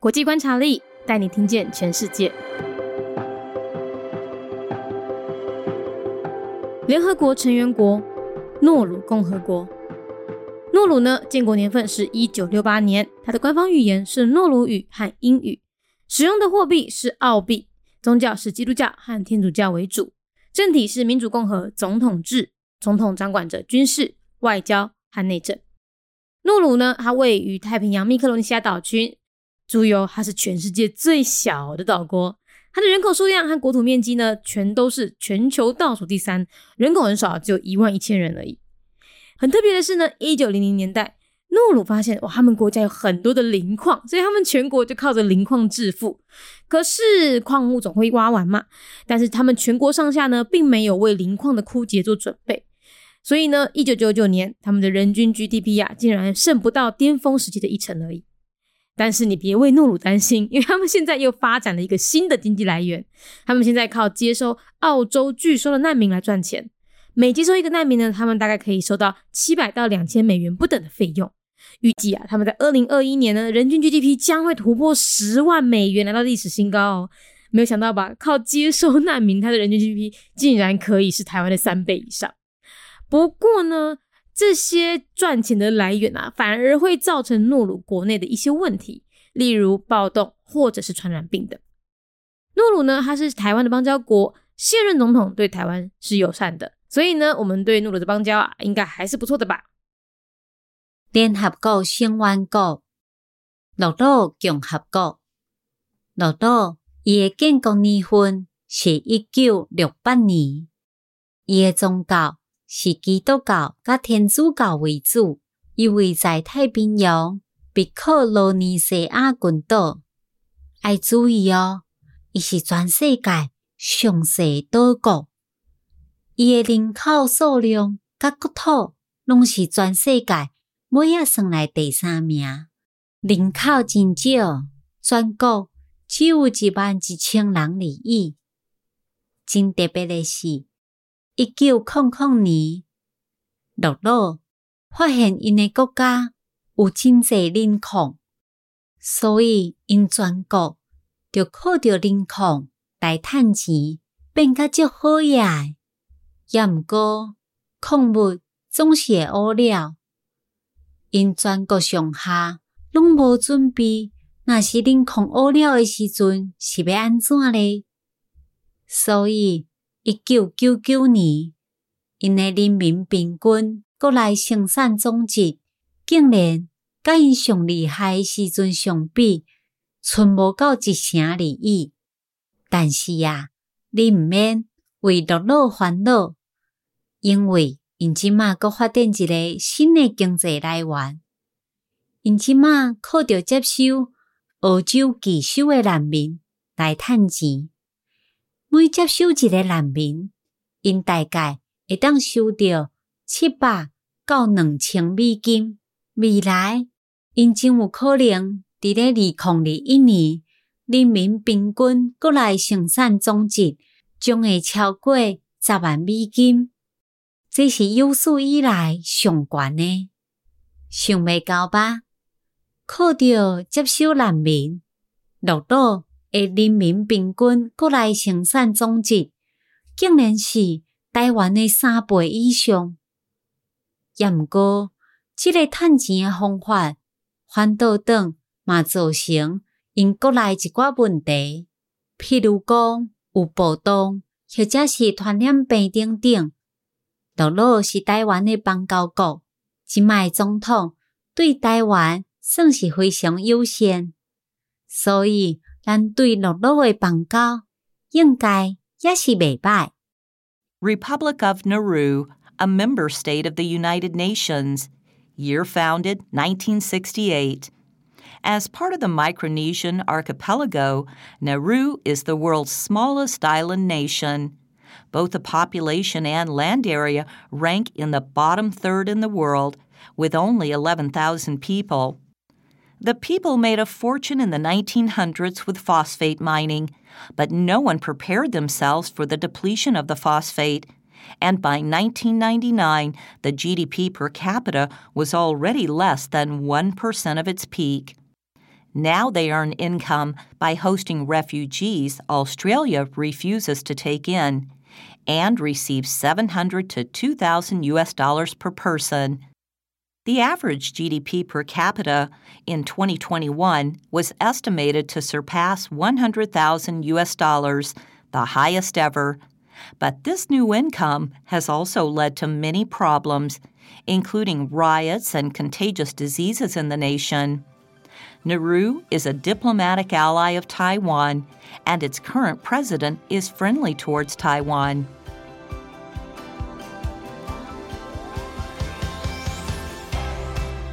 国际观察力带你听见全世界。联合国成员国诺鲁共和国。诺鲁呢，建国年份是一九六八年，它的官方语言是诺鲁语和英语，使用的货币是澳币，宗教是基督教和天主教为主，政体是民主共和总统制，总统掌管着军事、外交和内政。诺鲁呢，它位于太平洋密克罗尼西亚岛群，注意哦，它是全世界最小的岛国。它的人口数量和国土面积呢，全都是全球倒数第三，人口很少，只有一万一千人而已。很特别的是呢，一九零零年代，诺鲁发现哇，他们国家有很多的磷矿，所以他们全国就靠着磷矿致富。可是矿物总会挖完嘛，但是他们全国上下呢，并没有为磷矿的枯竭做准备，所以呢，一九九九年，他们的人均 GDP 呀，竟然剩不到巅峰时期的一成而已。但是你别为诺鲁担心，因为他们现在又发展了一个新的经济来源。他们现在靠接收澳洲拒收的难民来赚钱。每接收一个难民呢，他们大概可以收到七百到两千美元不等的费用。预计啊，他们在二零二一年呢，人均 GDP 将会突破十万美元，来到历史新高哦。没有想到吧？靠接收难民，他的人均 GDP 竟然可以是台湾的三倍以上。不过呢。这些赚钱的来源啊，反而会造成诺鲁国内的一些问题，例如暴动或者是传染病等。诺鲁呢，它是台湾的邦交国，现任总统对台湾是友善的，所以呢，我们对诺鲁的邦交啊，应该还是不错的吧。联合国成员国，诺鲁共和国，诺鲁伊的建国年份是一九六八年，伊的宗教。是基督教甲天主教为主，伊位在太平洋比克罗尼西亚群岛。爱注意哦，伊是全世界上小岛国，伊诶人口数量甲国土拢是全世界每一算来第三名，人口真少，全国只有一万一千人而已。真特别的是。一九零零年，乐乐发现因诶国家有真侪磷矿，所以因全国就靠着磷矿来趁钱，变甲足好呀。也毋过矿物总是会污染，因全国上下拢无准备，若是磷矿污染诶时阵是要安怎咧？所以。一九九九年，因诶人民平均国内生产总值竟然甲因上厉害时阵相比，剩无到一成而已。但是啊，你毋免为落落烦恼，因为因即马阁发展一个新诶经济来源。因即马靠着接收澳洲寄收诶难民来趁钱。每接收一个难民，因大概会当收到七百到两千美金。未来，因真有可能伫咧二零二一年，人民平均国内生产总值将会超过十万美金，这是有史以来上悬的。想未到吧？靠着接收难民，落到。诶，人民平均国内生产总值竟然是台湾诶三倍以上。也毋过，即个趁钱诶方法反倒等嘛造成因国内一寡问题，譬如讲有暴动，或者是传染病等等。道路是台湾诶邦交国，即卖总统对台湾算是非常友善，所以。咱对落落的邦交应该也是袂歹。Republic of Nauru, a member state of the United Nations, year founded 1968. As part of the Micronesian archipelago, Nauru is the world's smallest island nation. Both the population and land area rank in the bottom third in the world, with only 11,000 people. The people made a fortune in the 1900s with phosphate mining, but no one prepared themselves for the depletion of the phosphate. And by 1999, the GDP per capita was already less than 1% of its peak. Now they earn income by hosting refugees Australia refuses to take in and receive 700 to 2000 US dollars per person. The average GDP per capita in 2021 was estimated to surpass 100,000 US dollars, the highest ever. But this new income has also led to many problems, including riots and contagious diseases in the nation. Nauru is a diplomatic ally of Taiwan, and its current president is friendly towards Taiwan.